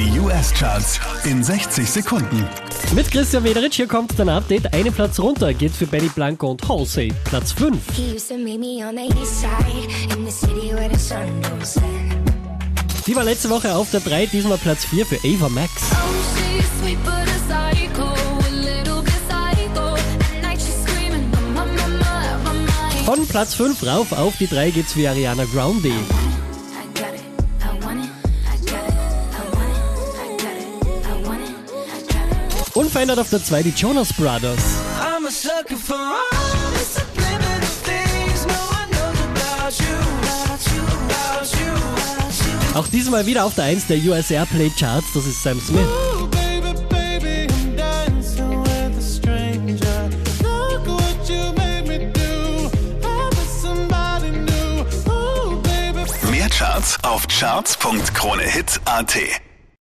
Die US-Charts in 60 Sekunden. Mit Christian Wederitsch, hier kommt dein Update. Einen Platz runter geht für Benny Blanco und Halsey. Platz 5. He used to meet me on the east side in the city where the sun goes down. Die war letzte Woche auf der 3, diesmal Platz 4 für Ava Max. Oh. Von Platz 5 rauf auf die 3 geht's für Ariana Grande. Unverändert auf der 2 die Jonas Brothers. I'm a sucker for all the subliminal things no one knows about you. About you, about you, about you. Auch diesmal wieder auf der 1 der US Airplay Charts, das ist Sam Smith. Ooh, baby, baby, I'm dancing with a stranger. Look what you made me do. I'm with somebody new. Ooh, baby. Mehr Charts auf charts.kronehit.at